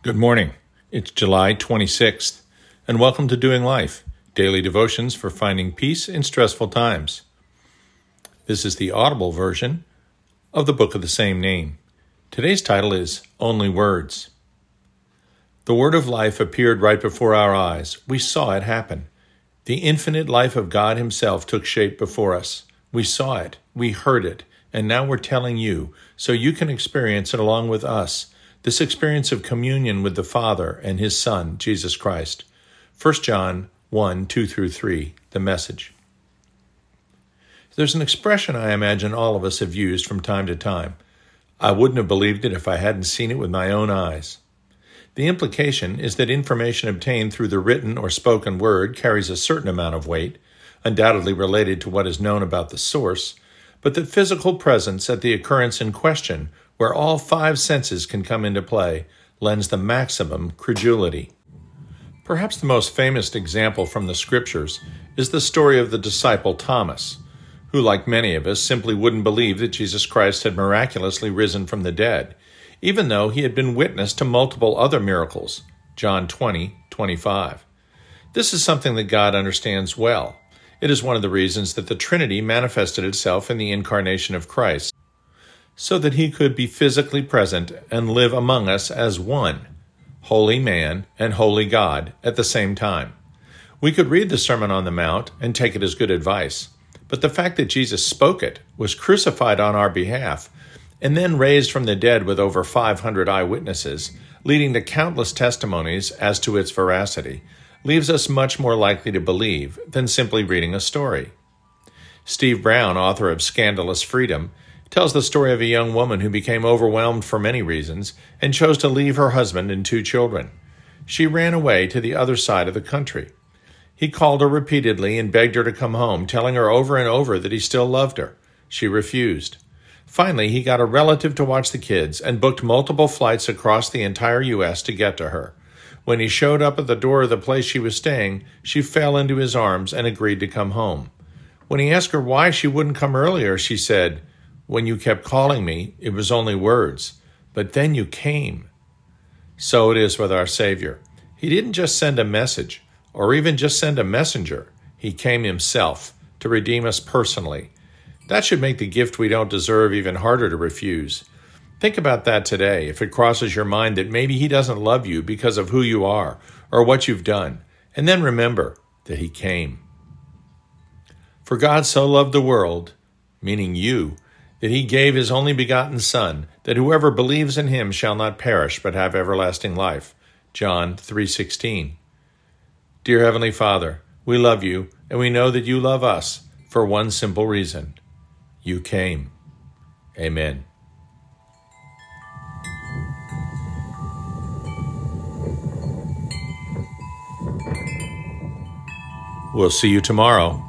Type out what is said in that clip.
Good morning. It's July 26th, and welcome to Doing Life, daily devotions for finding peace in stressful times. This is the audible version of the book of the same name. Today's title is Only Words. The Word of Life appeared right before our eyes. We saw it happen. The infinite life of God Himself took shape before us. We saw it, we heard it, and now we're telling you so you can experience it along with us this experience of communion with the Father and His Son, Jesus Christ. 1 John 1 2 through 3, the message. There's an expression I imagine all of us have used from time to time. I wouldn't have believed it if I hadn't seen it with my own eyes. The implication is that information obtained through the written or spoken word carries a certain amount of weight, undoubtedly related to what is known about the source, but that physical presence at the occurrence in question where all five senses can come into play, lends the maximum credulity. Perhaps the most famous example from the scriptures is the story of the disciple Thomas, who, like many of us, simply wouldn't believe that Jesus Christ had miraculously risen from the dead, even though he had been witness to multiple other miracles. John 20, 25. This is something that God understands well. It is one of the reasons that the Trinity manifested itself in the incarnation of Christ so that he could be physically present and live among us as one, holy man and holy God, at the same time. We could read the Sermon on the Mount and take it as good advice, but the fact that Jesus spoke it, was crucified on our behalf, and then raised from the dead with over 500 eyewitnesses, leading to countless testimonies as to its veracity, leaves us much more likely to believe than simply reading a story. Steve Brown, author of Scandalous Freedom, tells the story of a young woman who became overwhelmed for many reasons and chose to leave her husband and two children. She ran away to the other side of the country. He called her repeatedly and begged her to come home, telling her over and over that he still loved her. She refused. Finally, he got a relative to watch the kids and booked multiple flights across the entire U.S. to get to her. When he showed up at the door of the place she was staying, she fell into his arms and agreed to come home. When he asked her why she wouldn't come earlier, she said, when you kept calling me, it was only words, but then you came. So it is with our Savior. He didn't just send a message or even just send a messenger, He came Himself to redeem us personally. That should make the gift we don't deserve even harder to refuse. Think about that today if it crosses your mind that maybe He doesn't love you because of who you are or what you've done. And then remember that He came. For God so loved the world, meaning you, that he gave his only begotten Son, that whoever believes in him shall not perish but have everlasting life. John 3:16. Dear heavenly Father, we love you and we know that you love us for one simple reason. You came. Amen. We'll see you tomorrow.